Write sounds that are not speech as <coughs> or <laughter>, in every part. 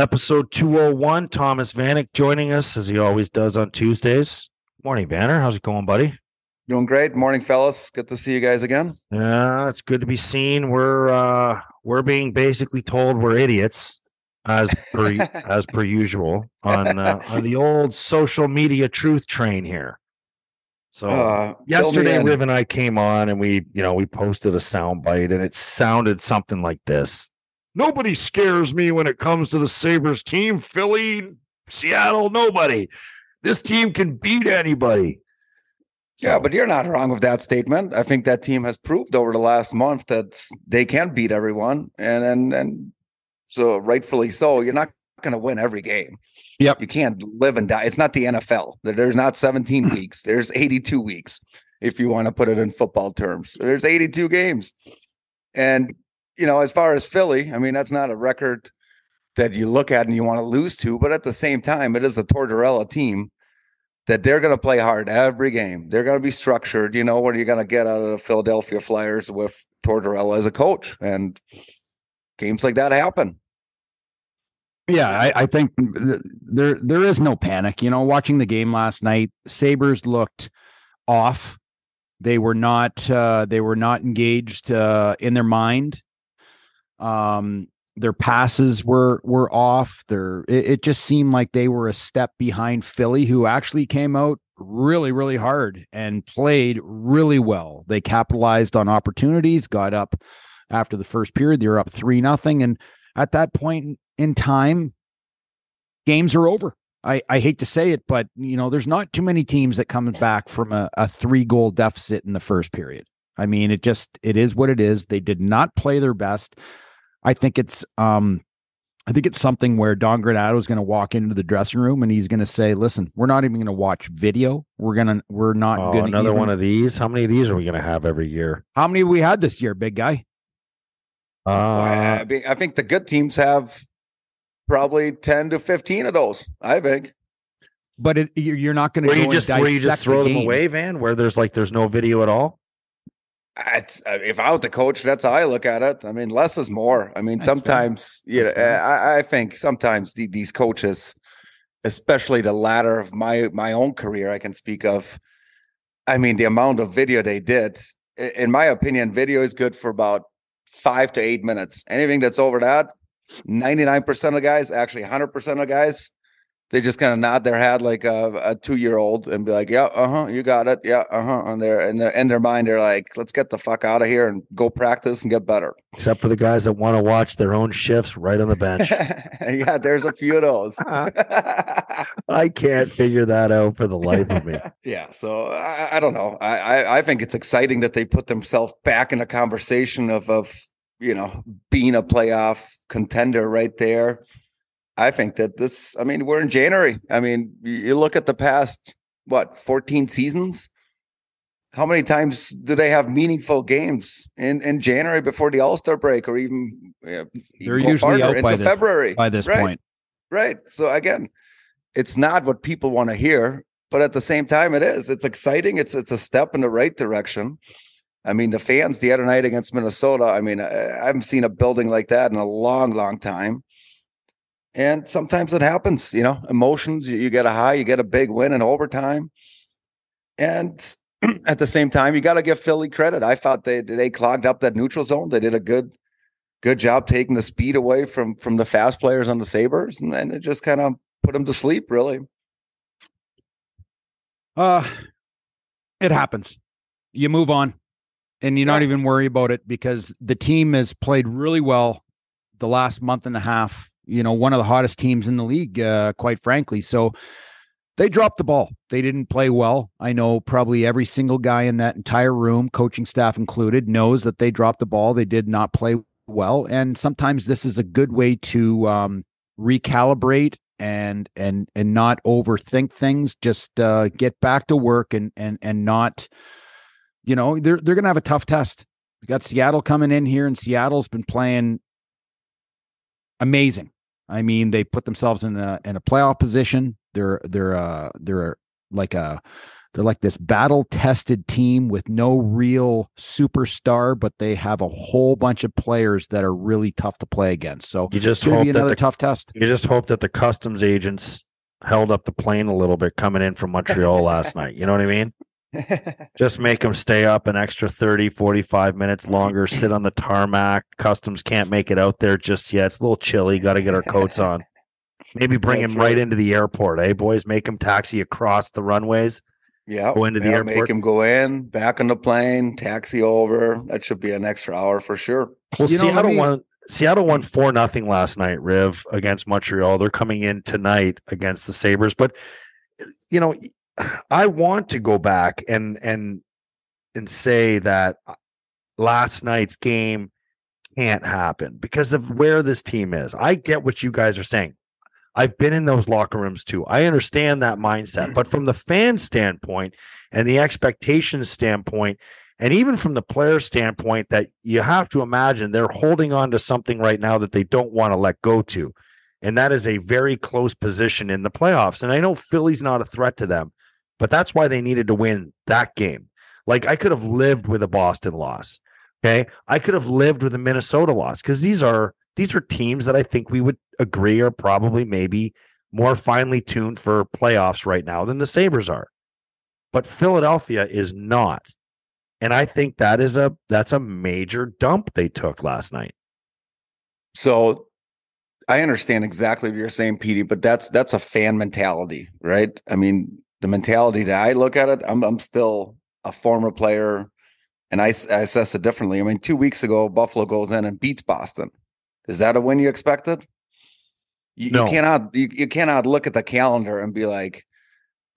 Episode 201. Thomas Vanek joining us as he always does on Tuesdays. Morning, Vanner. How's it going, buddy? Doing great. Morning, fellas. Good to see you guys again. Yeah, it's good to be seen. We're uh we're being basically told we're idiots as per <laughs> as per usual on uh, on the old social media truth train here. So Uh, yesterday. Riv and I came on and we, you know, we posted a sound bite and it sounded something like this. Nobody scares me when it comes to the Sabres team. Philly, Seattle, nobody. This team can beat anybody. Yeah, but you're not wrong with that statement. I think that team has proved over the last month that they can beat everyone, and and and so rightfully so. You're not going to win every game. Yep. You can't live and die. It's not the NFL. There's not 17 hmm. weeks. There's 82 weeks, if you want to put it in football terms. There's 82 games, and you know, as far as Philly, I mean, that's not a record that you look at and you want to lose to. But at the same time, it is a Tortorella team that they're going to play hard every game. They're going to be structured. You know what are you're going to get out of the Philadelphia Flyers with Tortorella as a coach, and games like that happen. Yeah, I, I think th- there there is no panic. You know, watching the game last night, Sabres looked off. They were not uh, they were not engaged uh, in their mind. Um, their passes were were off. Their it, it just seemed like they were a step behind Philly, who actually came out really really hard and played really well. They capitalized on opportunities, got up after the first period. They were up three nothing, and at that point in time, games are over. I, I hate to say it, but you know, there's not too many teams that come back from a, a three goal deficit in the first period. I mean, it just it is what it is. They did not play their best. I think it's um I think it's something where Don Granato is going to walk into the dressing room and he's going to say, "Listen, we're not even going to watch video. We're gonna we're not Oh, going to another one of these. How many of these are we going to have every year? How many have we had this year, big guy? I, Uh, mean, I think the good teams have probably 10 to 15 of those. I think. But it, you're you're not going to where go you just and where you just dissect the throw them game. away, Van? Where there's like there's no video at all. It's, uh, if I was the coach, that's how I look at it. I mean, less is more. I mean, That's fair. sometimes, you know, That's fair. I, I think sometimes the, these coaches, especially the latter of my my own career, I can speak of. I mean, the amount of video they did, in my opinion, video is good for about five to eight minutes. Anything that's over that, ninety nine percent of guys, actually hundred percent of guys, they just kind of nod their head like a, a two year old and be like, "Yeah, uh huh, you got it, yeah, uh huh." And they're in their in their mind, they're like, "Let's get the fuck out of here and go practice and get better." Except for the guys that want to watch their own shifts right on the bench. <laughs> yeah, there's a few of those. <laughs> <laughs> I can't figure that out for the life of me. yeah, so I, I don't know. I, I I think it's exciting that they put themselves back in a conversation of of you know being a playoff contender right there. I think that this. I mean, we're in January. I mean, you you look at the past what 14 seasons. How many times do they have meaningful games in, in January before the All Star break, or even, uh, They're even usually out by into this- February? by this Right. point. Right. So again, it's not what people want to hear, but at the same time, it is. It's exciting. It's it's a step in the right direction. I mean, the fans the other night against Minnesota. I mean, I, I haven't seen a building like that in a long, long time. And sometimes it happens, you know, emotions. You, you get a high, you get a big win in overtime, and <clears throat> at the same time, you got to give Philly credit. I thought they they clogged up that neutral zone. They did a good good job taking the speed away from from the fast players on the Sabres, and then it just kind of put them to sleep. Really, Uh it happens. You move on and you not even worry about it because the team has played really well the last month and a half. You know, one of the hottest teams in the league, uh, quite frankly. So they dropped the ball. They didn't play well. I know probably every single guy in that entire room, coaching staff included, knows that they dropped the ball. They did not play well. And sometimes this is a good way to um, recalibrate and and and not overthink things. Just uh, get back to work and and and not, you know, they're they're gonna have a tough test. We got Seattle coming in here, and Seattle's been playing amazing. I mean, they put themselves in a in a playoff position. They're they're uh they're like a they're like this battle tested team with no real superstar, but they have a whole bunch of players that are really tough to play against. So You just hope another the, tough test. you just hope that the customs agents held up the plane a little bit coming in from Montreal last night. You know what I mean? <laughs> Just make them stay up an extra 30, 45 minutes longer, sit on the tarmac. Customs can't make it out there just yet. It's a little chilly. Got to get our coats on. <laughs> Maybe bring That's him right right. into the airport, eh, boys? Make him taxi across the runways. Yeah, Go into the yeah, airport. Make him go in, back on the plane, taxi over. That should be an extra hour for sure. Well, You know, let Seattle me- won. Seattle won four nothing last night. Riv against Montreal. They're coming in tonight against the Sabres. But you know, I want to go back and and and say that uh, last night's game can't happen because of where this team is. I get what you guys are saying. I've been in those locker rooms too. I understand that mindset, but from the fan standpoint and the expectations standpoint, and even from the player standpoint, that you have to imagine they're holding on to something right now that they don't want to let go to. And that is a very close position in the playoffs. And I know Philly's not a threat to them, but that's why they needed to win that game. Like I could have lived with a Boston loss. Okay. I could have lived with a Minnesota loss because these are these are teams that I think we would agree are probably maybe more finely tuned for playoffs right now than the Sabres are. But Philadelphia is not. And I think that is a that's a major dump they took last night. So I understand exactly what you're saying, Petey, but that's that's a fan mentality, right? I mean, the mentality that I look at it, I'm I'm still a former player, and I assess it differently. I mean, two weeks ago, Buffalo goes in and beats Boston. Is that a win you expected? You, No. you cannot you, you cannot look at the calendar and be like,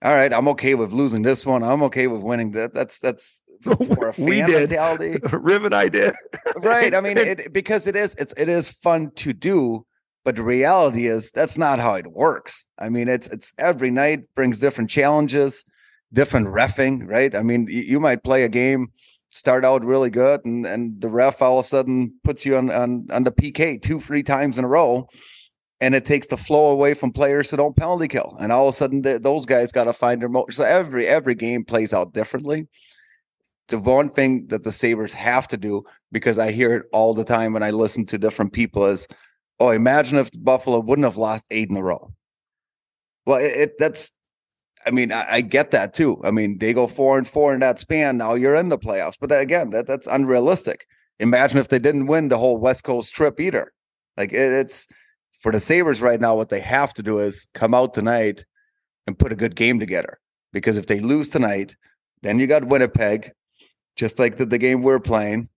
all right, I'm okay with losing this one. I'm okay with winning that. That's that's <laughs> for a fan We did. mentality <laughs> Rivet I did. right i <laughs> mean it, because it is it's it is fun to do but the reality is that's not how it works. I mean it's it's every night brings different challenges different refing right? I mean you, might play a game start out really good and and the ref all of a sudden puts you on on, on the pk two three times in a row and it takes the flow away from players who don't penalty kill. And all of a sudden th- those guys got to find their mo so every every game plays out differently. The one thing that the Sabres have to do, because I hear it all the time when I listen to different people, is oh, imagine if Buffalo wouldn't have lost eight in a row. Well, it, it that's I mean, I, I get that too. I mean, they go four and four in that span. Now you're in the playoffs. But uh, again, that that's unrealistic. Imagine if they didn't win the whole West Coast trip either. Like it, it's for the Sabres right now, what they have to do is come out tonight and put a good game together. Because if they lose tonight, then you got Winnipeg, just like the, the game we're playing.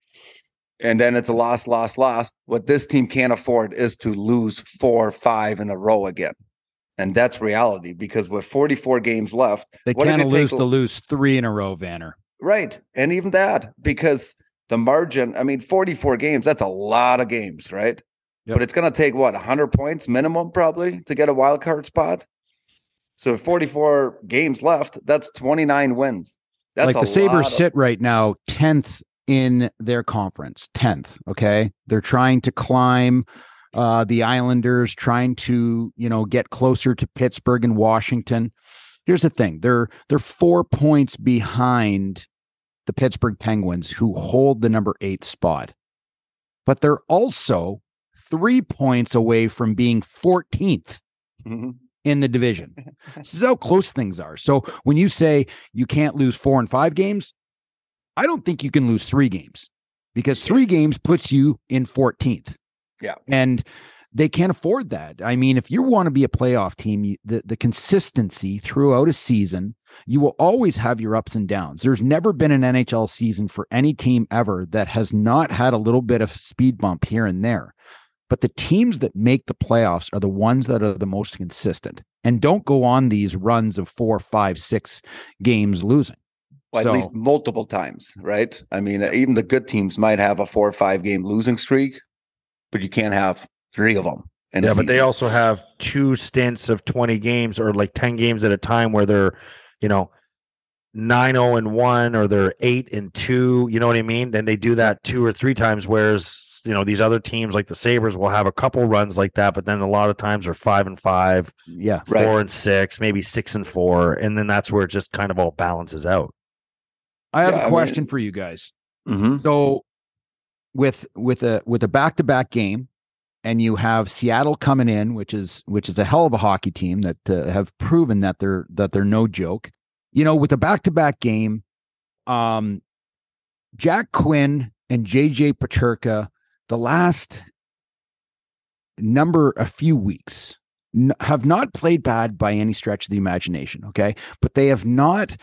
And then it's a loss, loss, loss. What this team can't afford is to lose four, five in a row again. And that's reality because with 44 games left, They What can't it take lose to lose three in a row, Vanner. right. And even that, because the margin, I mean, 44 games, that's a lot of games, right? Yep. But it's going to take what, 100 points minimum probably to get a wild card spot? So 44 games left, that's 29 wins. That's like the Sabres of- sit right now 10th in their conference, 10th. Okay. They're trying to climb uh, the Islanders, trying to, you know, get closer to Pittsburgh and Washington. Here's the thing they're they're four points behind the Pittsburgh Penguins, who hold the number eight spot. But they're also three points away from being 14th Mhm. in the division. <laughs> this is how close things are. So when you say you can't lose four and five games, I don't think you can lose three games because three games puts you in 14th. Yeah. And they can't afford that. I mean, if you want to be a playoff team, you, the, the consistency throughout a season, you will always have your ups and downs. There's never been an NHL season for any team ever that has not had a little bit of speed bump here and there. But the teams that make the playoffs are the ones that are the most consistent and don't go on these runs of four, five, six games losing. Well, So- at least multiple times, right? I mean, even the good teams might have a four or five game losing streak, but you can't have three of them. Yeah, but they also have two stints of 20 games or like 10 games at a time where they're, you know, 9 0 and 1 or they're 8 and 2. You know what I mean? Then they do that two or three times, whereas You know, these other teams like the Sabres will have a couple runs like that, but then a lot of times are five and five, Yeah. four Right. and six, maybe six and four, and then that's where it just kind of all balances out. I have Yeah, I a mean- question for you guys. Mhm. So with with a with a back to back game, and you have Seattle coming in, which is which is a hell of a hockey team that uh, have proven that they're that they're no joke. You know, with a back to back game, um, Jack Quinn and JJ Peterka, the last number a few weeks n- have not played bad by any stretch of the imagination. Okay, but they have not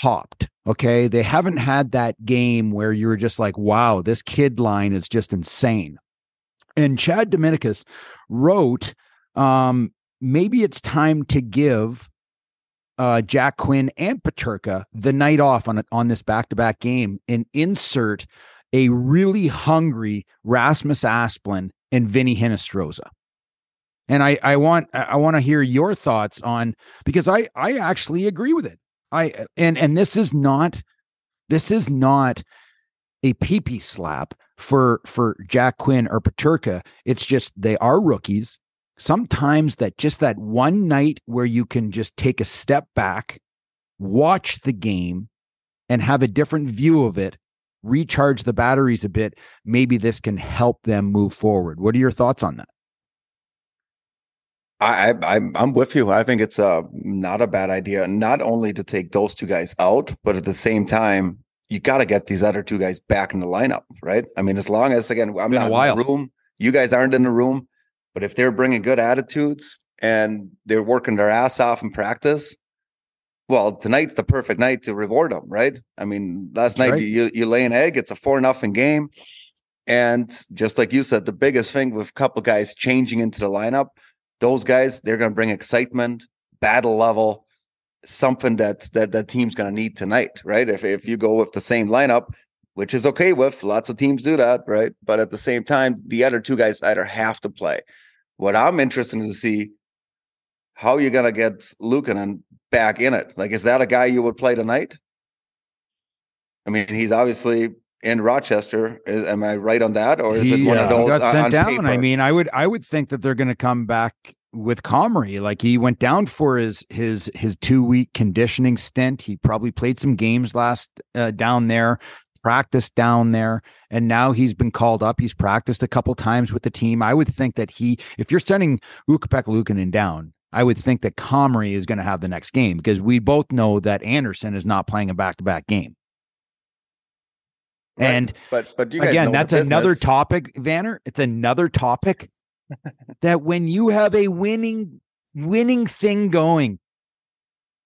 popped. Okay. They haven't had that game where you were just like, wow, this kid line is just insane. And Chad Dominicus wrote, um, maybe it's time to give uh, Jack Quinn and Peterka the night off on, on this back to back game and insert a really hungry Rasmus Asplund and Vinny Hinostroza. And I, I want I want to hear your thoughts on because I I actually agree with it. I and and this is not this is not a pee slap for for Jack Quinn or Peterka. It's just they are rookies. Sometimes that just that one night where you can just take a step back, watch the game, and have a different view of it, recharge the batteries a bit. Maybe this can help them move forward. What are your thoughts on that? I, I I'm I'm with you. I think it's uh not a bad idea. Not only to take those two guys out, but at the same time, you got to get these other two guys back in the lineup, right? I mean, as long as again, I'm a not in the room. You guys aren't in the room, but if they're bringing good attitudes and they're working their ass off in practice, well, tonight's the perfect night to reward them, right? I mean, last That's night right. you you lay an egg. It's a four nothing game, and just like you said, the biggest thing with a couple guys changing into the lineup those guys they're going to bring excitement battle level something that that that team's going to need tonight right? If, if you go with the same lineup which is okay with lots of teams do that right? But at the same time the other two guys either have to play. What i'm interested to see how you're going to get Luukkonen back in it? Like is that a guy you would play tonight? I mean he's obviously in rochester is, am i right on that or is it He, one uh, of those got on- sent on down. I mean, I would I would think that they're going to come back with Comrie. Like he went down for his his his two week conditioning stint. He probably played some games last uh, down there, practiced down there, and now he's been called up. He's practiced a couple times with the team. I would think that he, if you're sending Ukko-Pekka Luukkonen down. I would think that Comrie is going to have the next game because we both know that Anderson is not playing a back to back game. Right. And but but you guys again that's another topic vanner it's another topic <laughs> that when you have a winning winning thing going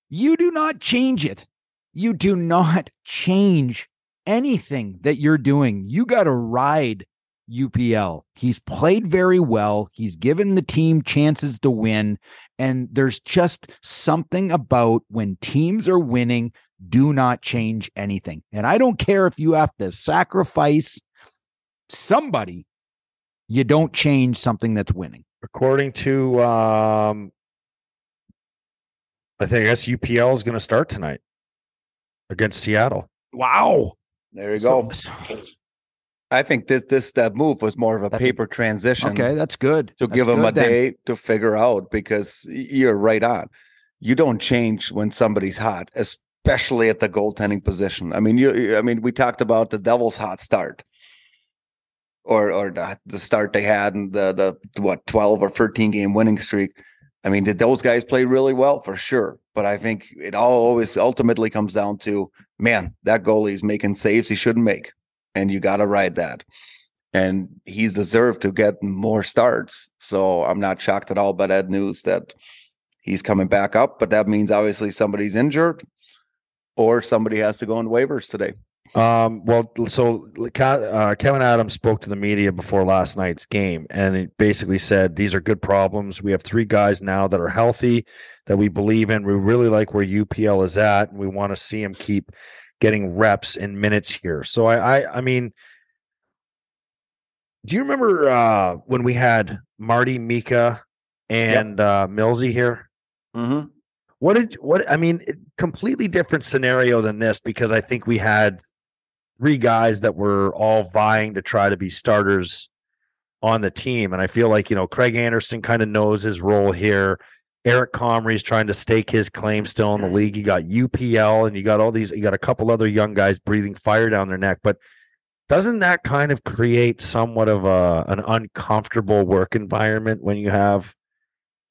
you do not change it. You do not change anything that you're doing. You got to ride UPL he's played very well. He's given the team chances to win. And there's just something about when teams are winning do not change anything. And I don't care if you have to sacrifice somebody, you don't change something that's winning. According to, um, I think SUPL is going to start tonight against Seattle. Wow. There you go. I think this this that move was more of a That's a- paper transition. okay, that's good. to That's give them a then. day to figure out because you're right on. You don't change when somebody's hot, especially at the goaltending position. I mean, you. I mean, we talked about the Devils' hot start, or or the, the start they had in the the what twelve or thirteen game winning streak. I mean, did those guys play really well for sure? But I think it all always ultimately comes down to man, that goalie's making saves he shouldn't make, and you got to ride that and he's deserved to get more starts. So I'm not shocked at all by that news that he's coming back up. But that means obviously somebody's injured or somebody has to go on waivers today. Um, well, so uh, Kevin Adams spoke to the media before last night's game, and it basically said these are good problems. We have three guys now that are healthy that we believe in. We really like where UPL is at, and we want to see him keep getting reps and minutes here. So I, I, I mean, do you remember uh, when we had Marty Mika and uh, Millsy here? Mm-hmm. What did what I mean? Completely different scenario than this because I think we had three guys that were all vying to try to be starters on the team. And I feel like, you know, Craig Anderson kind of knows his role here. Eric Comrie's trying to stake his claim still in the mm-hmm. league. You got UPL and you got all these, you got a couple other young guys breathing fire down their neck. But doesn't that kind of create somewhat of a an uncomfortable work environment when you have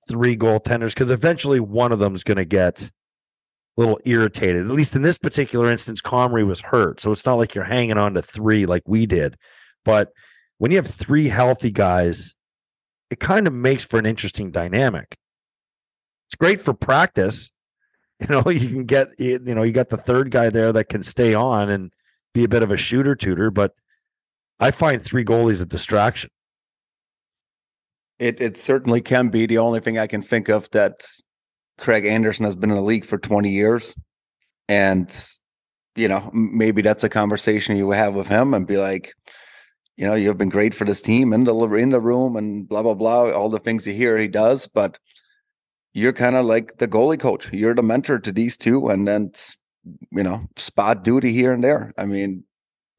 three goaltenders? Because eventually one of them is going to get a little irritated. At least in this particular instance, Comrie was hurt. So it's not like you're hanging on to three like we did. But when you have three healthy guys, it kind of makes for an interesting dynamic. It's great for practice. <laughs> You know, you can get, you know, you got the third guy there that can stay on and be a bit of a shooter tutor, but I find three goalies a distraction. It it certainly can be. The only thing I can think of that Craig Anderson has been in the league for 20 years. And, you know, maybe that's a conversation you have with him and be like, you know, you've been great for this team in the in the room and blah blah blah, all the things you hear he does, but you're kind of like the goalie coach. You're the mentor to these two, and then you know, spot duty here and there. I mean,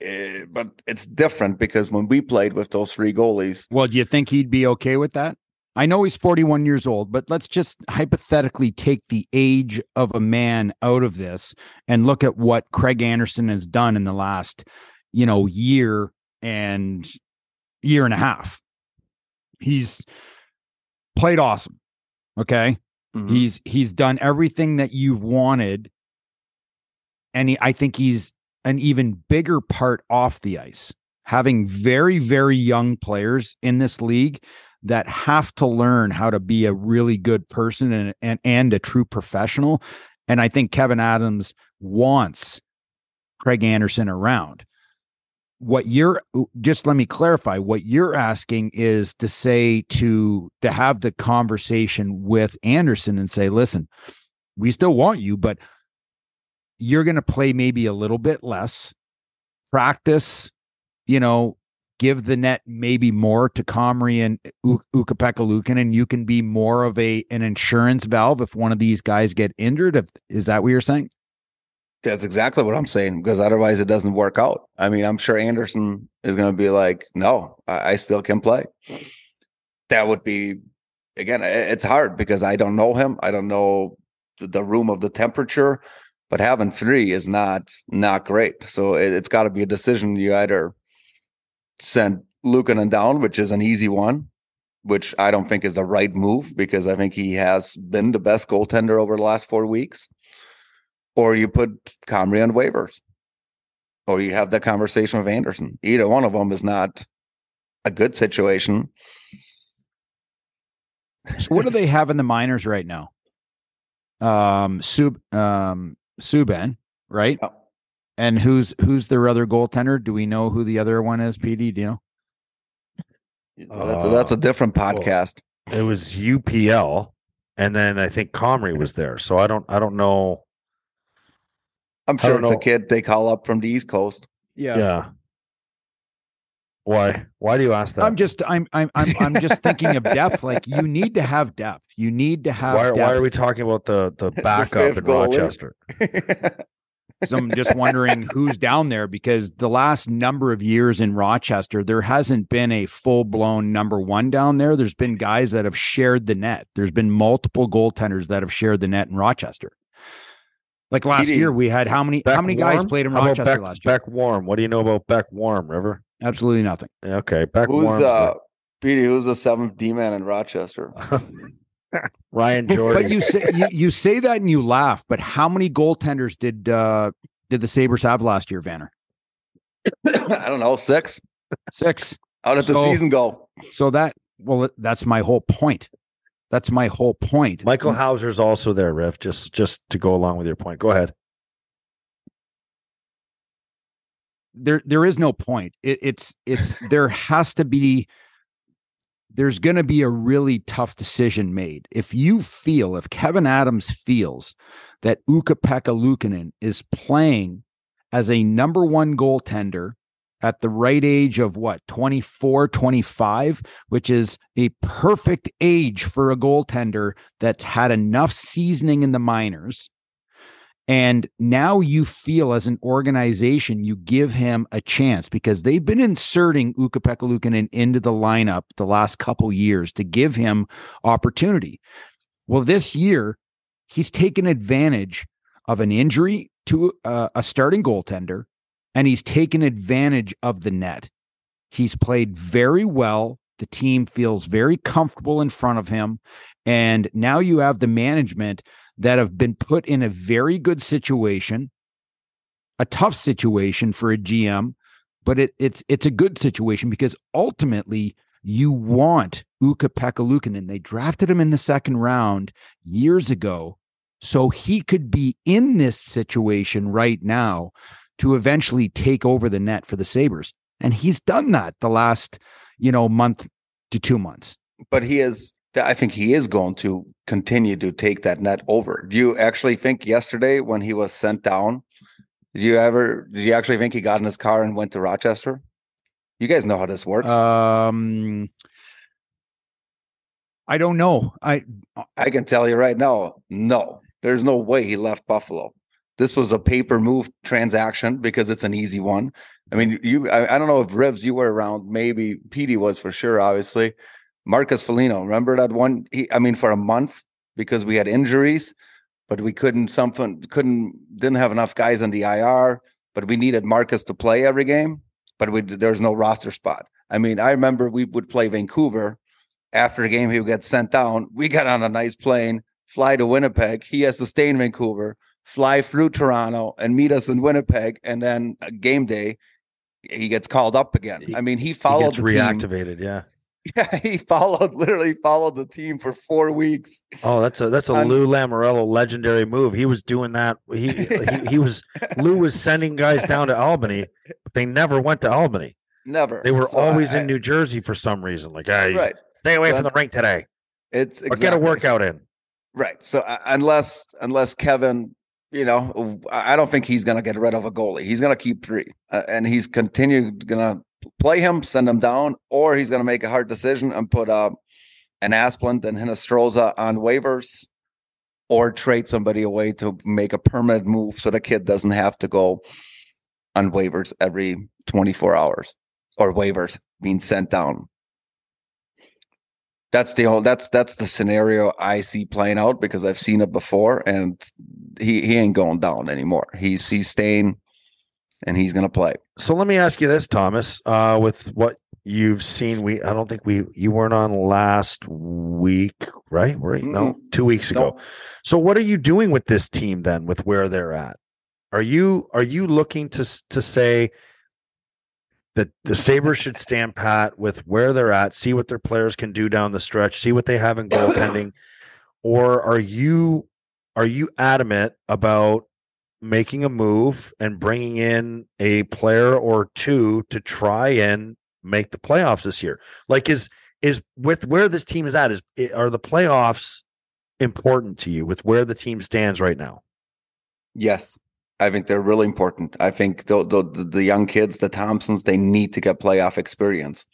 eh, but it's different because when we played with those three goalies, Well, do you think he'd be okay with that? I know he's 41 years old, but let's just hypothetically take the age of a man out of this and look at what Craig Anderson has done in the last, you know, year and year and a half. He's played awesome. Okay. Mhm. He's he's done everything that you've wanted. And he, I think he's an even bigger part off the ice. Having very, very young players in this league that have to learn how to be a really good person and, and, and a true professional. And I think Kevin Adams wants Craig Anderson around. What you're just let me clarify what you're asking is to say to to have the conversation with Anderson and say, listen, we still want you, but you're going to play maybe a little bit less, practice, you know, give the net maybe more to Comrie and U- Ukko-Pekka Luukkonen, and you can be more of a an insurance valve if one of these guys get injured. If, is that what you're saying? That's exactly what I'm saying because otherwise it doesn't work out. I mean, I'm sure Anderson is going to be like, no, I, I still can play. That would be, again, it's hard because I don't know him. I don't know the, the room of the temperature, but having three is not not great. So it, it's got to be a decision. You either send Luukkonen down, which is an easy one, which I don't think is the right move because I think he has been the best goaltender over the last four weeks or you put Comrie on waivers, or you have that conversation with Anderson. Either one of them is not a good situation. So what do they <laughs> have in the minors right now? Um, Sub, um, Subban, right? Yeah. And who's who's their other goaltender? Do we know who the other one is? PD, do you know? that's a, that's a uh, different well, podcast. It was UPL, and then I think Comrie was there. So I don't I don't know. I'm sure don't it's a kid they call up from the East Coast. Yeah, yeah. Why? Why do you ask that? I'm just I'm I'm I'm I'm just thinking of depth. Like you need to have depth. You need to have why, depth. why are we talking about the <laughs> the backup fifth in goalie. Rochester? <laughs> So I'm just wondering who's down there because the last number of years in Rochester, there hasn't been a full blown number one down there. There's been guys that have shared the net. There's been multiple goaltenders that have shared the net in Rochester. Like last year, we had how many how Beck many guys played in Rochester Beck, last year? Beck Warm. What do you know about Beck Warm, River? Absolutely nothing. Okay, back who's Warm's uh, Petey? Who's the seventh D man in Rochester? <laughs> Ryan <laughs> Jordan. But you say you, you say that and you laugh. But how many goaltenders did uh did the Sabres have last year, Vanner? <coughs> I don't know, six. Six. How did the season go? So that well, that's my whole point. That's my whole point. Michael Houser's also there, Riff. Just just to go along with your point. Go ahead. There there is no point. It, it's it's there has to be there's going to be a really tough decision made. If you feel if Kevin Adams feels that Ukko-Pekka Luukkonen is playing as a number 1 goaltender at the right age of what 24 25 which is a perfect age for a goaltender that's had enough seasoning in the minors And now you feel as an organization, you give him a chance because they've been inserting Ukko-Pekka into the lineup the last couple years to give him opportunity. Well, this year, he's taken advantage of an injury to uh, a starting goaltender, and he's taken advantage of the net. He's played very well. The team feels very comfortable in front of him. And now you have the management that have been put in a very good situation, a tough situation for a GM, but it, it's it's a good situation because ultimately you want Ukko-Pekka Luukkonen. They drafted him in the second round years ago, so he could be in this situation right now to eventually take over the net for the Sabres. And he's done that the last, you know, month to two months. But he is I think he is going to continue to take that net over. Do you actually think yesterday when he was sent down, did you ever did you actually think he got in his car and went to Rochester? You guys know how this works. Um I don't know. I I can tell you right now, no. There's no way he left Buffalo. This was a paper move transaction because it's an easy one. I mean, you I, I don't know if Rivs you were around, maybe Petey was for sure, obviously. Marcus Foligno, remember that one? He, I mean, for a month because we had injuries, but we couldn't something couldn't didn't have enough guys on the IR, but we needed Marcus to play every game, but we there's no roster spot. I mean, I remember we would play Vancouver. After the game, he would get sent down. We got on a nice plane, fly to Winnipeg. He has to stay in Vancouver, fly through Toronto, and meet us in Winnipeg. And then uh, game day, he gets called up again. I mean, he followed he reactivated. Team. Yeah, Yeah, <laughs> he followed literally followed the team for four weeks. Oh, that's a that's a Lou Lamoriello legendary move. He was doing that. <laughs> He, he he was Lou was sending guys down to Albany, but they never went to Albany. Never. They were so always I, in New Jersey for some reason. Like, hey, right. stay away so from the rink today. It's exactly. get a workout in. Right. So uh, unless unless Kevin, you know, I don't think he's going to get rid of a goalie. He's going to keep three, uh, and he's continued going to play him, send him down, or he's going to make a hard decision and put uh, an Asplund and Hinostroza on waivers, or trade somebody away to make a permanent move so the kid doesn't have to go on waivers every 24 hours or waivers being sent down. That's the whole that's that's the scenario I see playing out because I've seen it before and he he ain't going down anymore. He's he's staying and he's going to play. So let me ask you this, Thomas. Uh, with what you've seen, we I don't think we you weren't on last week, right? Right? Mm-hmm. No, two weeks ago. No. So what are you doing with this team then? With where they're at? Are you are you looking to to say? that the Sabres should stand pat with where they're at, see what their players can do down the stretch, see what they have in goaltending, or are you are you adamant about making a move and bringing in a player or two to try and make the playoffs this year. Like is is with where this team is at is are the playoffs important to you with where the team stands right now? Yes. I think they're really important. I think the, the the young kids, the Thompsons, they need to get playoff experience.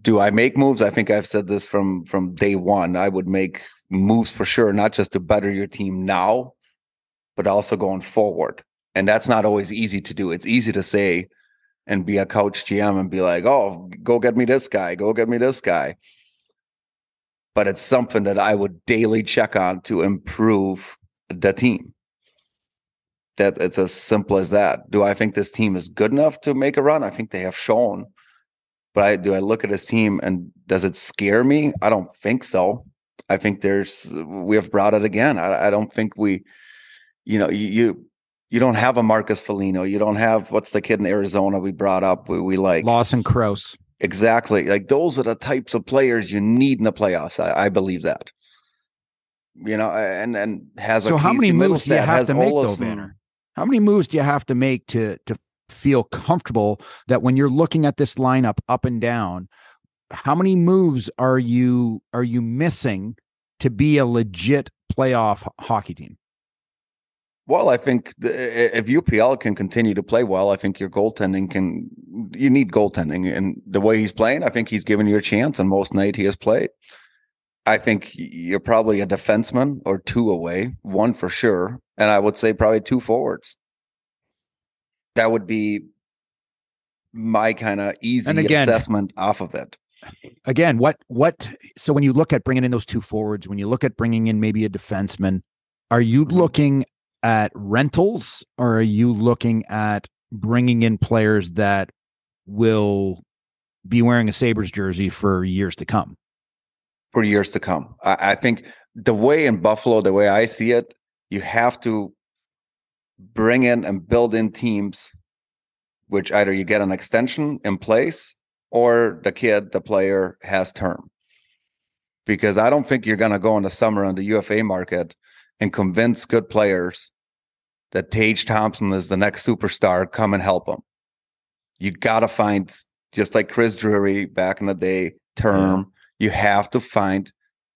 Do I make moves? I think I've said this from from day one. I would make moves for sure, not just to better your team now, but also going forward. And that's not always easy to do. It's easy to say and be a coach GM and be like, oh, go get me this guy, go get me this guy. But it's something that I would daily check on to improve the team. That it's as simple as that. Do I think this team is good enough to make a run? I think they have shown. But I do I look at this team and does it scare me? I don't think so. I think there's we have brought it again. I, I don't think we you know, you you don't have a Marcus Foligno. You don't have what's the kid in Arizona we brought up. We, we like Lawson Crouse. Exactly. Like those are the types of players you need in the playoffs. I, I believe that. You know, and and has so how many moves do you have to make though, Vanner? How many moves do you have to make to to feel comfortable that when you're looking at this lineup up and down, how many moves are you are you missing to be a legit playoff hockey team? Well, I think the, if UPL can continue to play well, I think your goaltending can. You need goaltending, and the way he's playing, I think he's given you a chance. And most night he has played. I think you're probably a defenseman or two away, one for sure. And I would say probably two forwards. That would be my kind of easy again- assessment off of it. again, what what? So when you look at bringing in those two forwards, when you look at bringing in maybe a defenseman, are you Mhm. looking at rentals or are you looking at bringing in players that will be wearing a Sabres jersey for years to come? for years to come. I, I think the way in Buffalo, the way I see it, you have to bring in and build in teams, which either you get an extension in place or the kid, the player has term. Because I don't think you're going to go in the summer on the UFA market and convince good players that Tage Thompson is the next superstar. Come and help him. You got to find, just like Chris Drury back in the day, term. Uh-huh. You have to find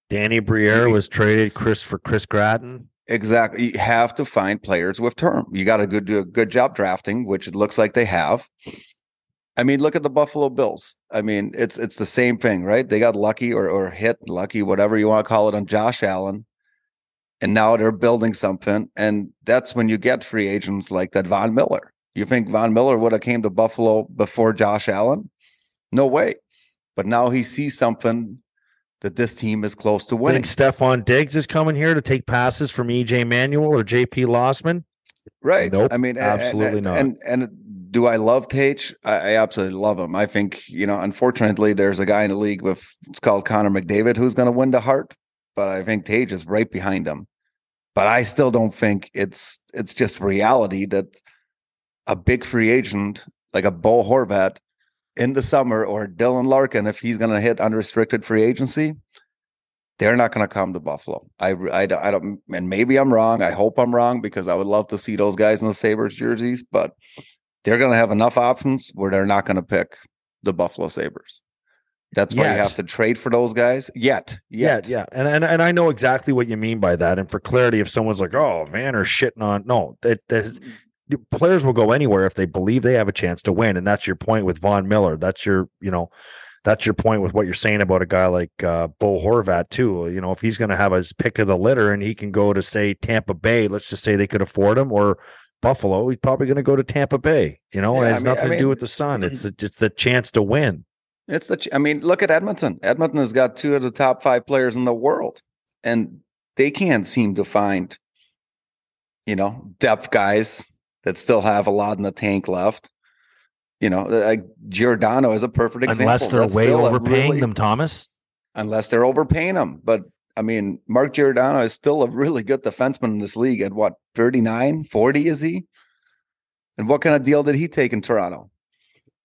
Danny Briere was traded Chris for Chris Gratton. exactly. You have to find players with term. You got to go do a good job drafting, which it looks like they have. I mean, look at the Buffalo Bills. I mean, it's it's the same thing, right? They got lucky or or hit lucky, whatever you want to call it, on Josh Allen, and now they're building something. And that's when you get free agents like that Von Miller. You think Von Miller would have came to Buffalo before Josh Allen? No way. But now he sees something that this team is close to winning. Think Stefon Diggs is coming here to take passes from EJ Manuel or JP Losman? Right. Nope, I mean, absolutely and, not. And and do I love Tage? I, I absolutely love him. I think you know. Unfortunately, there's a guy in the league with it's called Connor McDavid who's going to win the Hart, but I think Tage is right behind him. But I still don't think it's it's just reality that a big free agent like a Bo Horvat in the summer or Dylan Larkin, if he's going to hit unrestricted free agency, they're not going to come to Buffalo. I, I, don't- I don't, and maybe I'm wrong. I hope I'm wrong because I would love to see those guys in the Sabres jerseys, but they're going to have enough options where they're not going to pick the Buffalo Sabres. That's why you have to trade for those guys. Yet, Yeah, yet. yeah. And, and and I know exactly what you mean by that. And for clarity, if someone's like, oh, Vanner's shitting on no, that players will go anywhere if they believe they have a chance to win. And that's your point with Von Miller. That's your, you know, that's your point with what you're saying about a guy like uh, Bo Horvat too. You know, if he's going to have his pick of the litter and he can go to say Tampa Bay, let's just say they could afford him, or Buffalo, he's probably going to go to Tampa Bay. You know, Yeah, it I has mean- I nothing to do with the sun. It's the, it's the chance to win. It's the. I mean, look at Edmonton. Edmonton has got two of the top five players in the world, and they can't seem to find, you know, depth guys that still have a lot in the tank left. You know, uh, like Giordano is a perfect example. Unless they're That's way overpaying really- them, Thomas. Unless they're overpaying them, but I mean, Mark Giordano is still a really good defenseman in this league. At what 39, 40 is he? And what kind of deal did he take in Toronto?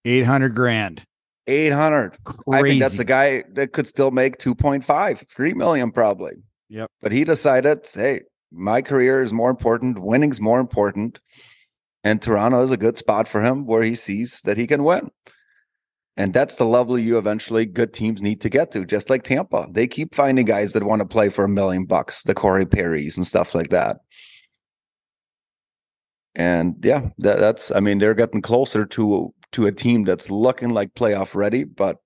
Eight hundred grand. Eight hundred. Crazy. I think that's a guy that could still make 2.5, 3 million probably. Yep. But he decided, hey, my career is more important, winning's more important. And Toronto is a good spot for him where he sees that he can win. And that's the level you eventually good teams need to get to, just like Tampa. They keep finding guys that want to play for a million bucks, the Corey Perrys and stuff like that. And yeah, that, that's I mean, they're getting closer to to a team that's looking like playoff ready, but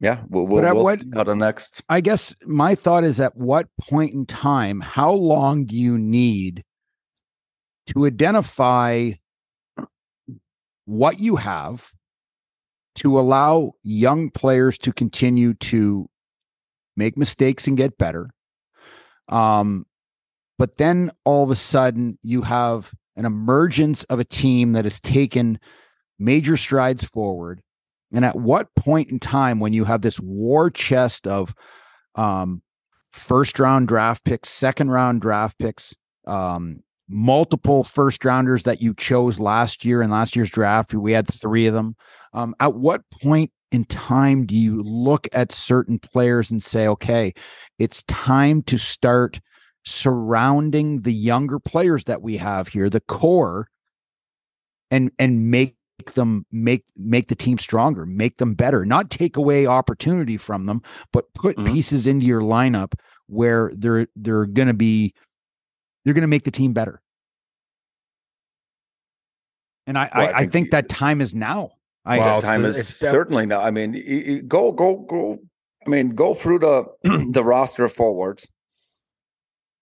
yeah, we'll, we'll, we'll what- see how the next I guess my thought is at what point in time, how long do you need to identify what you have to allow young players to continue to make mistakes and get better? Um, but then all of a sudden you have an emergence of a team that has taken major strides forward. And at what point in time, when you have this war chest of um, first round draft picks, second round draft picks, um, multiple first rounders that you chose last year in last year's draft, we had three of them. Um, at what point in time do you look at certain players and say, okay, it's time to start surrounding the younger players that we have here, the core, and and make them make make the team stronger, make them better, not take away opportunity from them, but put Mhm. pieces into your lineup where they're they're going to be they're going to make the team better. And I Well, I I, I think think you- that time is now. I Wow. that time is def- certainly not. I mean, y- y- go go go I mean, go through the <clears throat> the roster of forwards,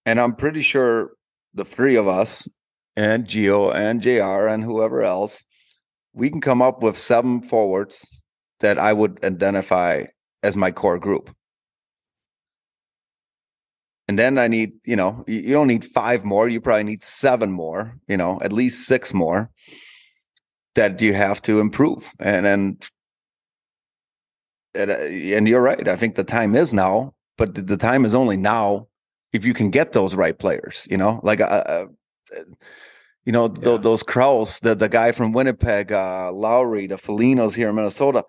and I'm pretty sure the three of us and Geo and JR and whoever else, we can come up with seven forwards that I would identify as my core group. And then I need, you know, you don't need five more. You probably need seven more, you know, at least six more that you have to improve. And then, and, uh, and you're right. I think the time is now, but the time is only now if you can get those right players, you know, like, uh, uh, you know, yeah. th- those Kraus, the, the guy from Winnipeg, uh, Lowry, the Folignos here in Minnesota,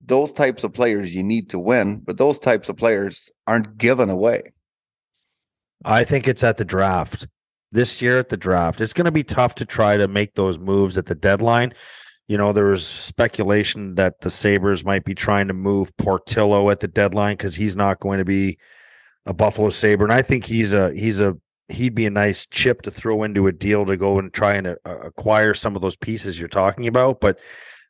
those types of players you need to win, but those types of players aren't given away. I think it's at the draft. This year at the draft, it's going to be tough to try to make those moves at the deadline. You know, there was speculation that the Sabres might be trying to move Portillo at the deadline because he's not going to be a Buffalo Sabre. And I think he's a he's a he'd be a nice chip to throw into a deal to go and try and uh, acquire some of those pieces you're talking about. But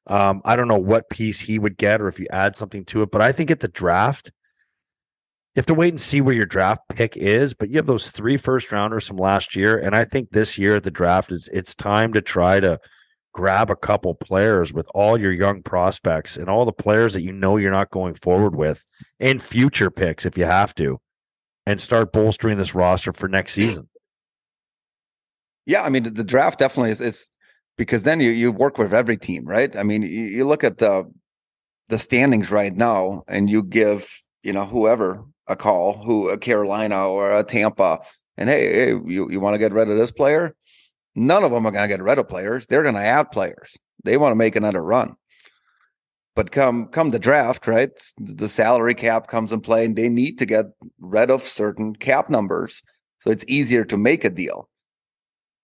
um, I don't know what piece he would get or if you add something to it. But I think at the draft, you have to wait and see where your draft pick is, but you have those three first rounders from last year. And I think this year at the draft is it's time to try to grab a couple players with all your young prospects and all the players that you know you're not going forward with and future picks if you have to and start bolstering this roster for next season. Yeah, I mean the draft definitely is, is because then you you work with every team, right? I mean, you, you look at the the standings right now and you give, you know, whoever a call, who a Carolina or a Tampa, and hey, hey you, you want to get rid of this player? None of them are going to get rid of players. They're going to add players. They want to make another run. But come come the draft, right? The salary cap comes in play, and they need to get rid of certain cap numbers, so it's easier to make a deal.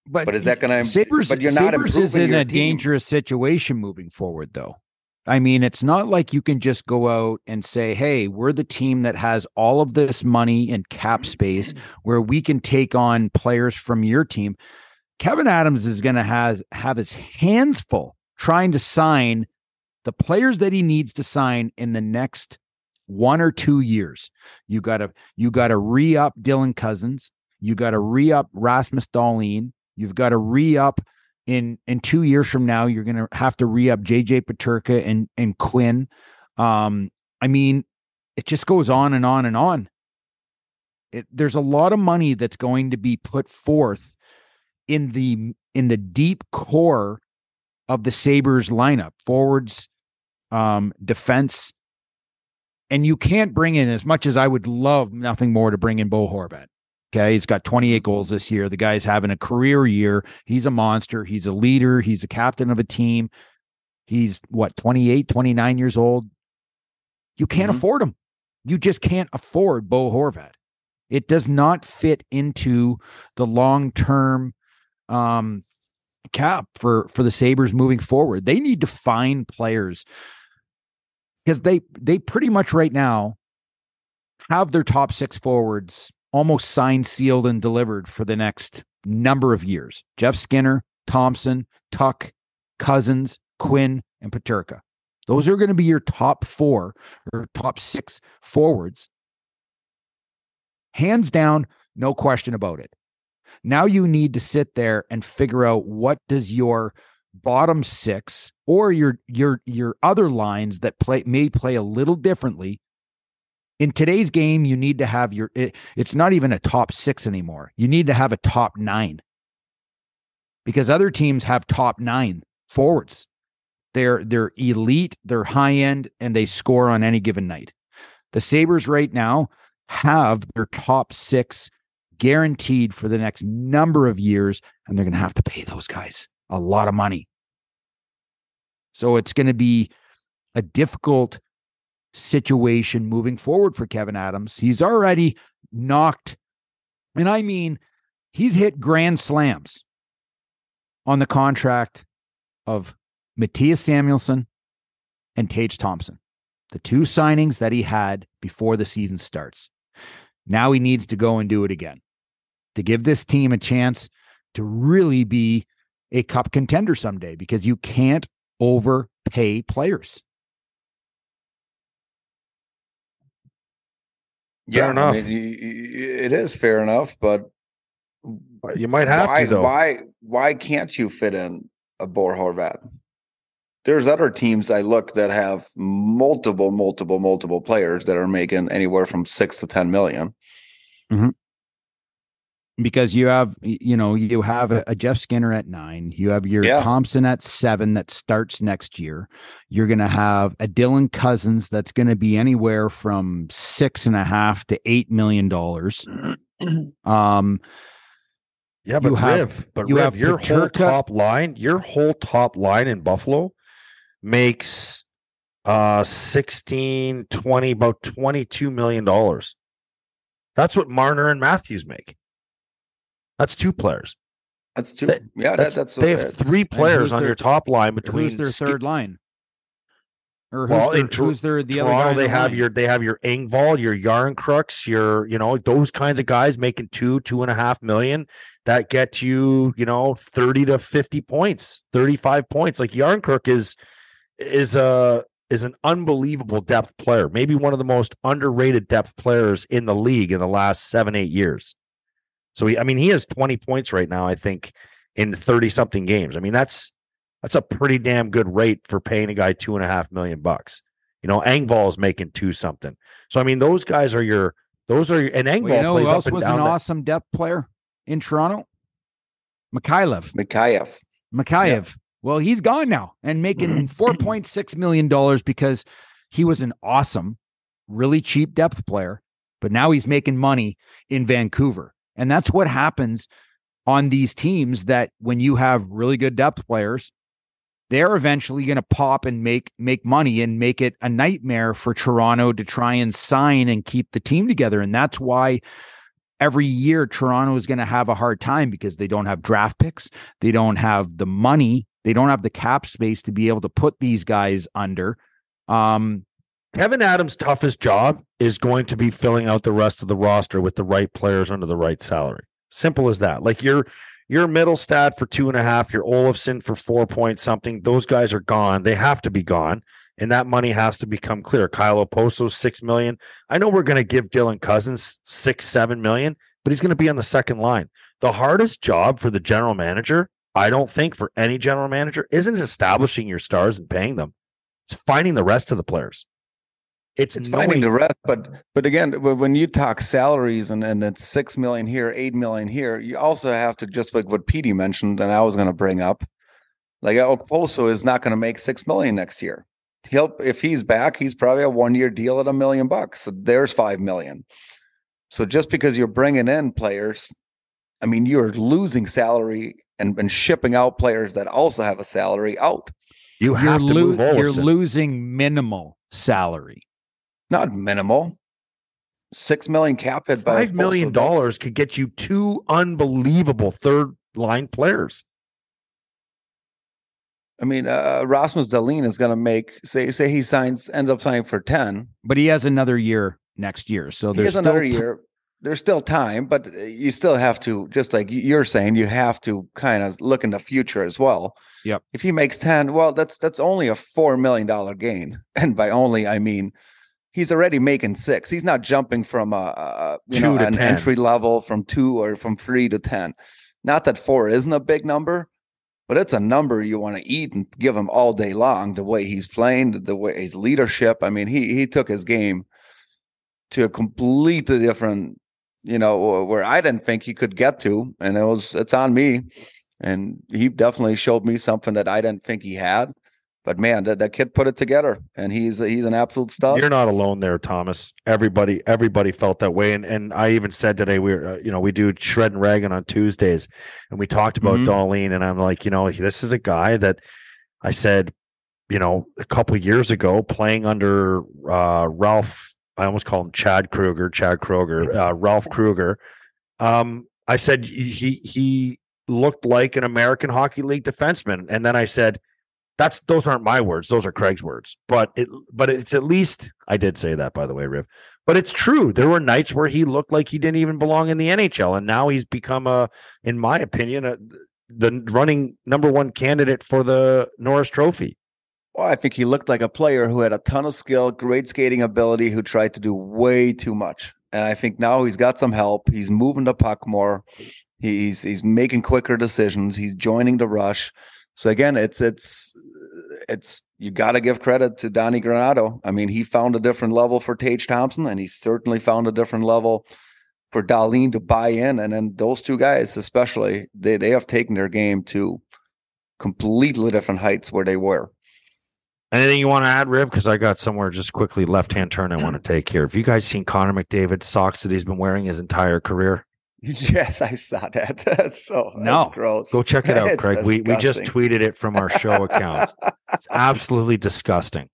But, but is that going to? Sabres? But you're Sabres not is in a team. dangerous situation moving forward, though. I mean, it's not like you can just go out and say, hey, we're the team that has all of this money and cap space mm-hmm. where we can take on players from your team. Kevin Adams is going to have, have his hands full trying to sign the players that he needs to sign in the next one or two years. You got to you got to re up Dylan Cozens. You got to re up Rasmus Dahlin. You've got to re up in in two years from now, you're going to have to re up JJ Peterka and and Quinn. Um, I mean, it just goes on and on and on. It, there's a lot of money that's going to be put forth in the in the deep core of the Sabres lineup, forwards, um, defense, and you can't bring in as much as I would love nothing more to bring in Bo Horvat. Okay. He's got 28 goals this year. The guy's having a career year. He's a monster. He's a leader. He's a captain of a team. He's what, 28, 29 years old? You can't mm-hmm. afford him. You just can't afford Bo Horvat. It does not fit into the long term um, cap for for the Sabres moving forward. They need to find players because they they pretty much right now have their top six forwards almost signed, sealed, and delivered for the next number of years. Jeff Skinner, Thompson, Tuch, Cozens, Quinn, and Peterka. Those are going to be your top four or top six forwards. Hands down, no question about it. Now you need to sit there and figure out what does your bottom six or your your your other lines that play may play a little differently in today's game, you need to have your, it, it's not even a top six anymore. You need to have a top nine because other teams have top nine forwards. They're, they're elite, they're high end, and they score on any given night. The Sabres right now have their top six guaranteed for the next number of years, and they're going to have to pay those guys a lot of money. So it's going to be a difficult situation moving forward for Kevin Adams. He's already knocked, and I mean, he's hit grand slams on the contract of Mattias Samuelsson and Tage Thompson, the two signings that he had before the season starts. Now he needs to go and do it again to give this team a chance to really be a cup contender someday because you can't overpay players. Yeah, Fair enough. I mean, y- y- it is fair enough, but You might have why, to though. why why can't you fit in a Bo Horvat? There's other teams I look that have multiple, multiple, multiple players that are making anywhere from six to ten million. Mm-hmm. Because you have you know you have a, a Jeff Skinner at nine, you have your Yeah. Thompson at seven that starts next year. You're going to have a Dylan Cozens that's going to be anywhere from six and a half to eight million dollars. <clears throat> Um, Yeah, but You have- Riv, but you Riv, have your whole top line, your whole top line in Buffalo makes uh 16, 20, about 22 million dollars. That's what Marner and Matthews make. That's two players. That's two. That- yeah, That's, that, that's they have three players who's on their- your top line between who's their Ski- third line? Or who's Well, their, in Tor- who's their the other Toronto, guy? they the have line? your they have your Engvall, your Jarnkroks, your you know those kinds of guys making two two and a half million that get you you know thirty to fifty points, thirty five points. Like Jarnkrok is is a is an unbelievable depth player, maybe one of the most underrated depth players in the league in the last seven eight years. So he, I mean, he has twenty points right now. I think in thirty something games. I mean, that's that's a pretty damn good rate for paying a guy two and a half million bucks. You know, Engvall is making two something. So I mean, those guys are your those are your, and Engvall Well, you know plays who up else and was down. an the- awesome depth player in Toronto? Mikhailov. Mikhailov, Mikheyev. Well, he's gone now and making <clears throat> four point six million dollars because he was an awesome, really cheap depth player, but now he's making money in Vancouver. And that's what happens on these teams that when you have really good depth players, they're eventually going to pop and make make money and make it a nightmare for Toronto to try and sign and keep the team together. And that's why every year Toronto is going to have a hard time because they don't have draft picks, they don't have the money, they don't have the cap space to be able to put these guys under. Um, Kevin Adams' toughest job is going to be filling out the rest of the roster with the right players under the right salary. Simple as that. Like your your Mittelstadt for two and a half, your Olofsson for four point something. Those guys are gone. They have to be gone, and that money has to become clear. Kyle Okposo six million. I know we're going to give Dylan Cozens six seven million, but he's going to be on the second line. The hardest job for the general manager, I don't think, for any general manager, isn't establishing your stars and paying them. It's finding the rest of the players. It's, It's knowing finding the rest, but but again, when you talk salaries and and it's six million here, eight million here, you also have to just like what Petey mentioned, and I was going to bring up, like Okposo is not going to make six million next year. He'll if he's back, he's probably a one year deal at a million bucks. So there's five million. So just because you're bringing in players, I mean, you're losing salary and, and shipping out players that also have a salary out. you you're, have to lo- move you're losing minimal salary. Not minimal. Six million cap hit by Five million dollars could get you two unbelievable third line players. I mean, uh, Rasmus Dahlin is going to make say say he signs end up signing for ten. But he has another year next year. So he there's has still another ti- year. There's still time, but uh, you still have to just like you're saying, you have to kind of look in the future as well. Yep. If he makes ten, well, that's that's only a four million dollar gain, <laughs> and by only I mean he's already making six. He's not jumping from a, a you Two know to an 10. entry level from two or from three to ten. Not that four isn't a big number, but it's a number you want to eat and give him all day long. The way he's playing, the way his leadership. I mean, he he took his game to a completely different, you know, where I didn't think he could get to, and it was it's on me. And he definitely showed me something that I didn't think he had. But man, that, that kid put it together, and he's he's an absolute stud. You're not alone there, Thomas. Everybody, everybody felt that way, and and I even said today we are uh, you know, we do shred and ragging on Tuesdays, and we talked about Mhm. Dahlin, and I'm like, you know, this is a guy that I said, you know, a couple years ago, playing under uh, Ralph. I almost call him Chad Kruger, Chad Kruger, uh, Ralph Krueger. Um, I said he he looked like an American Hockey League defenseman, and then I said that's those aren't my words those are craig's words but it but it's at least i did say that by the way riv but it's true there were nights where he looked like he didn't even belong in the nhl and now he's become a in my opinion a, the running number one candidate for the norris trophy Well, I think he looked like a player who had a ton of skill, great skating ability, who tried to do way too much. and I think now he's got some help. He's moving the puck more. He's he's making quicker decisions. He's joining the rush. So again, it's it's it's you got to give credit to Donnie Granato. I mean, he found a different level for Tage Thompson, and he certainly found a different level for Dahlin to buy in. And then those two guys, especially, they they have taken their game to completely different heights where they were. Anything you want to add, Riv? Because I got somewhere just quickly left hand turn I want <clears throat> to take here. Have you guys seen Connor McDavid socks that he's been wearing his entire career? Yes, I saw that. <laughs> That's so No. that's gross. Go check it out, It's Craig. We we just tweeted it from our show account. It's absolutely disgusting.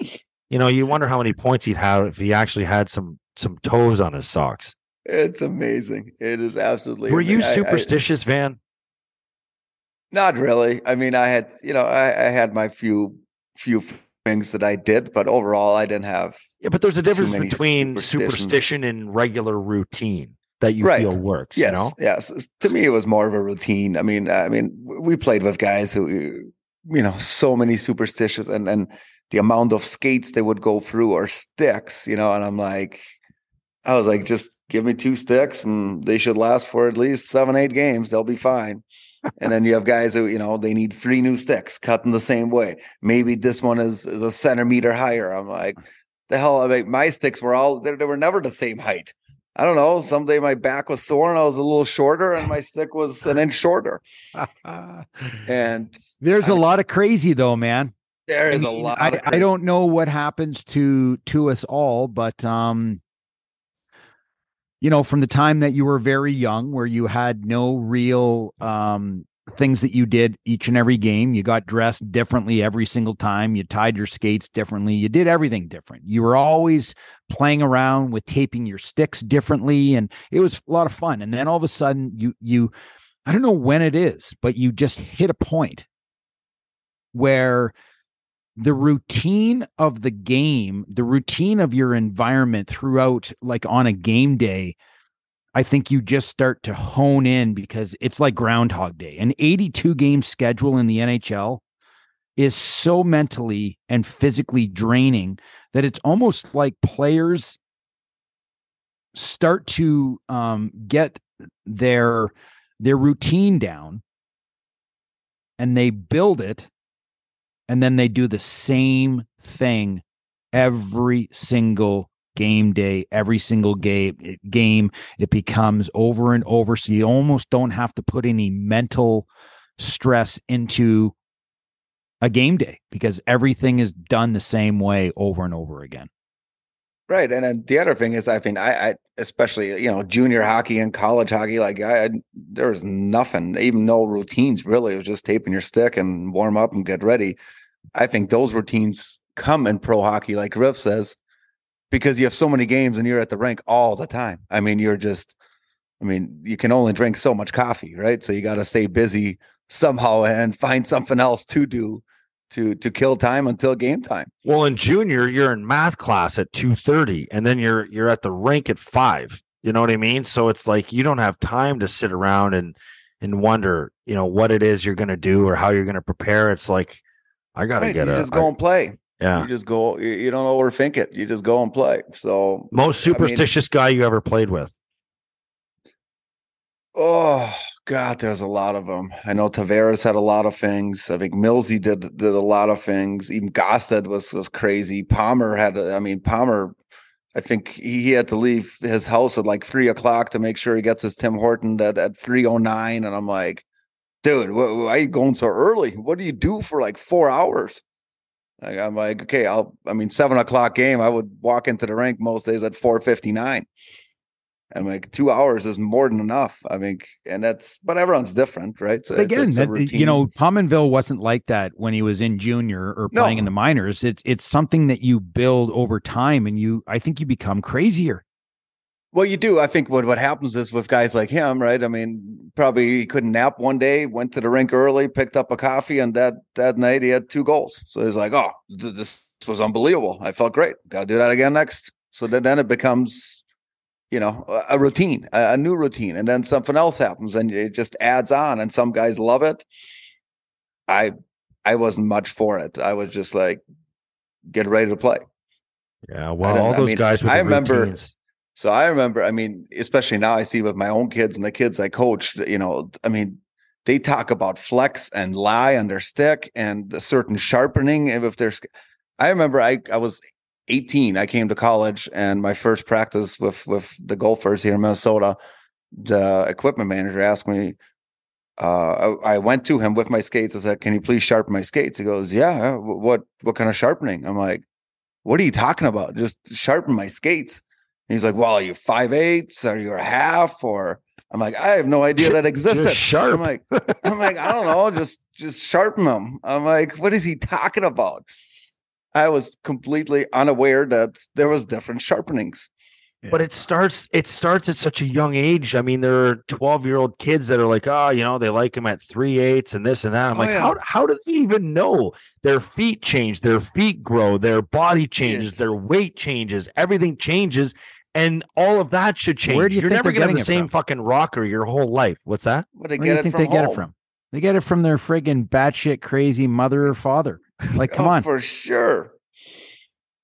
You know, you wonder how many points he'd have if he actually had some some toes on his socks. It's amazing. It is absolutely. Were you ama- I- I- superstitious, Van? Not really. I mean, I had, you know, I, I had my few few things that I did, but overall, I didn't have. Yeah, but there's a difference between superstition and regular routine that you Right. feel works. Yes, You know, yes. To me, it was more of a routine. I mean, I mean, we played with guys who, you know, so many superstitious, and and the amount of skates they would go through or sticks, you know, and I'm like, I was like, just give me two sticks, and they should last for at least seven, eight games. They'll be fine. and then you have guys who, you know, they need three new sticks cut in the same way. Maybe this one is is a centimeter higher. I'm like, the hell? I mean, my sticks were all they, they were never the same height. I don't know. Someday my back was sore and I was a little shorter, and my stick was an inch shorter. <laughs> And There's I a lot of crazy though, man. there is I a mean, lot. I, I don't know what happens to to us all, but um, you know, from the time that you were very young, where you had no real um things that you did each and every game, you got dressed differently every single time, you tied your skates differently, you did everything different. You were always playing around with taping your sticks differently, and it was a lot of fun. And then all of a sudden you you, I don't know when it is, but you just hit a point where the routine of the game, the routine of your environment throughout, like on a game day, I think you just start to hone in because it's like Groundhog Day. An 82 game schedule in the NHL is so mentally and physically draining that it's almost like players start to um, get their their routine down and they build it and then they do the same thing every single game day every single game game it becomes over and over so you almost don't have to put any mental stress into a game day because everything is done the same way over and over again Right, and then the other thing is, I mean, I, I especially you know junior hockey and college hockey, like I, I there was nothing, even no routines really. It was just taping your stick and warm up and get ready. I think those routines come in pro hockey, like Riff says, because you have so many games and you're at the rink all the time. I mean, you're just, I mean, you can only drink so much coffee, right? So you got to stay busy somehow and find something else to do to to kill time until game time. Well, in junior, you're in math class at two thirty, and then you're you're at the rink at five. You know what I mean? So it's like you don't have time to sit around and and wonder, you know, what it is you're going to do or how you're going to prepare. It's like I got to Right, get you a just go and play. Yeah. You just go. You, don't overthink it. You just go and play. So, Most I mean- superstitious guy you ever played with. oh God, there's a lot of them. I know Tavares had a lot of things. I think Millsy did did a lot of things. Even Gaustad was was crazy. Palmer had. a- I mean, Palmer. I think he, he had to leave his house at like three o'clock to make sure he gets his Tim Horton at at three o nine. And I'm like, dude, wh- why are you going so early? What do you do for like four hours? Like, I'm like, okay, I'll. I mean, seven o'clock game. I would walk into the rink most days at four fifty nine. I'm like, two hours is more than enough. I mean, and that's, but everyone's different, right? So But it's- again, it's that, you know, Pominville wasn't like that when he was in junior or playing in the minors. It's it's something that you build over time, and you I think you become crazier. Well, you do. I think what what happens is with guys like him, right? I mean, probably he couldn't nap one day, went to the rink early, picked up a coffee, and that that night he had two goals. So he's like, "Oh, th- this was unbelievable. I felt great. Got to do that again next." So then, then it becomes, you know, a, a routine, a, a new routine, and then something else happens, and it just adds on. And some guys love it. I I wasn't much for it. I was just like, get ready to play. Yeah, well, all I those mean, guys I remember- routines. So I remember, I mean, especially now I see with my own kids and the kids I coach, you know, I mean, they talk about flex and lie on their stick and a certain sharpening. If there's, I remember I, I was 18, I came to college and my first practice with, with the Gophers here in Minnesota, the equipment manager asked me, uh, I, I went to him with my skates. I said, can you please sharpen my skates? He goes, yeah. What, what kind of sharpening? I'm like, what are you talking about? Just sharpen my skates. And he's like, well, are you five eighths? Are you a half? Or I'm like, I have no idea that existed. sharp. I'm like, I'm like, I don't know, just just sharpen them. I'm like, what is he talking about? I was completely unaware that there was different sharpenings. But it starts it starts at such a young age. I mean, there are 12 year old kids that are like, oh, you know, they like him at three eighths and this and that. I'm Oh, like, yeah. how how do they even know? Their feet change, their feet grow, their body changes, Yes. their weight changes, everything changes. And all of that should change. Where do you You're think never they're gonna have getting the same from? fucking rocker your whole life. What's that? But they Where do you think from they get it from? They get it from their friggin' batshit crazy mother or father. <laughs> Like, come Oh, on. for sure.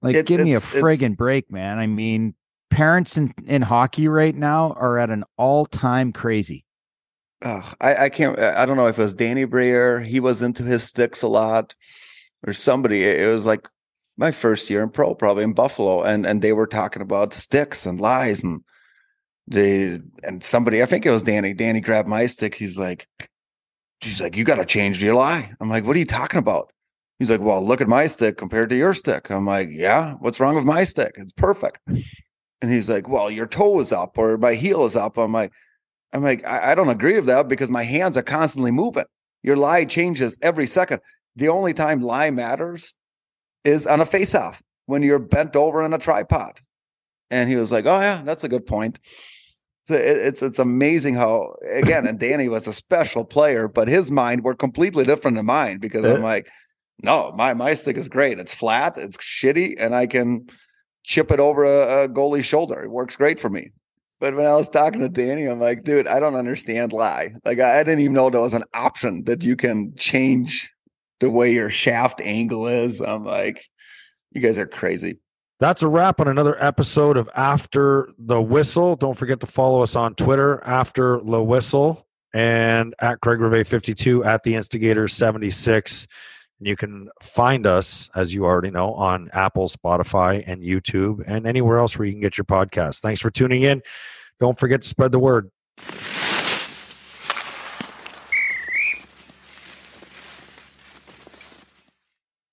Like, It's- give me a it's- it's- friggin' break, man. I mean, parents in, in hockey right now are at an all time crazy. Ugh, I, I can't. I don't know if it was Danny Briere. He was into his sticks a lot, or somebody. It it was like my first year in pro, probably in Buffalo, and and they were talking about sticks and lies, and they and somebody. I think it was Danny. Danny grabbed my stick. He's like, she's like, you got to change your lie. I'm like, what are you talking about? He's like, well, look at my stick compared to your stick. I'm like, yeah. What's wrong with my stick? It's perfect. And he's like, well, your toe is up or my heel is up. I'm like. I'm like, I, I don't agree with that because my hands are constantly moving. Your lie changes every second. The only time lie matters is on a face off when you're bent over in a tripod. And he was like, Oh, yeah, that's a good point. So it, it's it's amazing how again, and Danny was a special player, but his mind were completely different than mine because I'm eh? like, no, my my stick is great. It's flat, it's shitty, and I can chip it over a, a goalie's shoulder. It works great for me. But when I was talking to Danny, I'm like, dude, I don't understand lie. Like, I, I didn't even know there was an option that you can change the way your shaft angle is. I'm like, you guys are crazy. That's a wrap on another episode of After the Whistle. Don't forget to follow us on Twitter, After the Whistle, and at Craig Reve 52 at the Instigator 76. And you can find us, as you already know, on Apple, Spotify, and YouTube, and anywhere else where you can get your podcast. Thanks for tuning in. Don't forget to spread the word.